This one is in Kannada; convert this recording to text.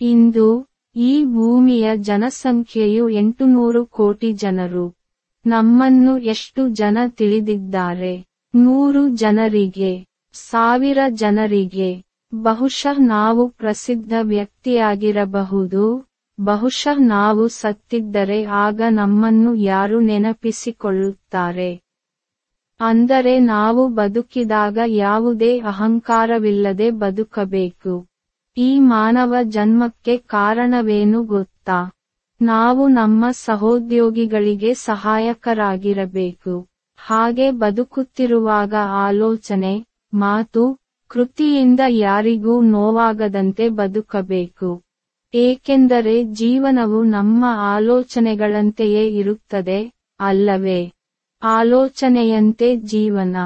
ಇಂದು ಈ ಭೂಮಿಯ ಜನಸಂಖ್ಯೆಯು ಎಂಟುನೂರು ಕೋಟಿ ಜನರು. ನಮ್ಮನ್ನು ಎಷ್ಟು ಜನ ತಿಳಿದಿದ್ದಾರೆ? ನೂರು ಜನರಿಗೆ, ಸಾವಿರ ಜನರಿಗೆ. ಬಹುಶಃ ನಾವು ಪ್ರಸಿದ್ಧ ವ್ಯಕ್ತಿಯಾಗಿರಬಹುದು. ಬಹುಶಃ ನಾವು ಸತ್ತಿದ್ದರೆ ಆಗ ನಮ್ಮನ್ನು ಯಾರು ನೆನಪಿಸಿಕೊಳ್ಳುತ್ತಾರೆ? ಅಂದರೆ ನಾವು ಬದುಕಿದಾಗ ಯಾವುದೇ ಅಹಂಕಾರವಿಲ್ಲದೆ ಬದುಕಬೇಕು. ಈ ಮಾನವ ಜನ್ಮಕ್ಕೆ ಕಾರಣವೇನು ಗೊತ್ತಾ? ನಾವು ನಮ್ಮ ಸಹೋದ್ಯೋಗಿಗಳಿಗೆ ಸಹಾಯಕರಾಗಿರಬೇಕು. ಹಾಗೆ ಬದುಕುತ್ತಿರುವಾಗ ಆಲೋಚನೆ, ಮಾತು, ಕೃತಿಯಿಂದ ಯಾರಿಗೂ ನೋವಾಗದಂತೆ ಬದುಕಬೇಕು. ಏಕೆಂದರೆ ಜೀವನವು ನಮ್ಮ ಆಲೋಚನೆಗಳಂತೆಯೇ ಇರುತ್ತದೆ, ಅಲ್ಲವೇ? ಆಲೋಚನೆಯಂತೆ ಜೀವನ.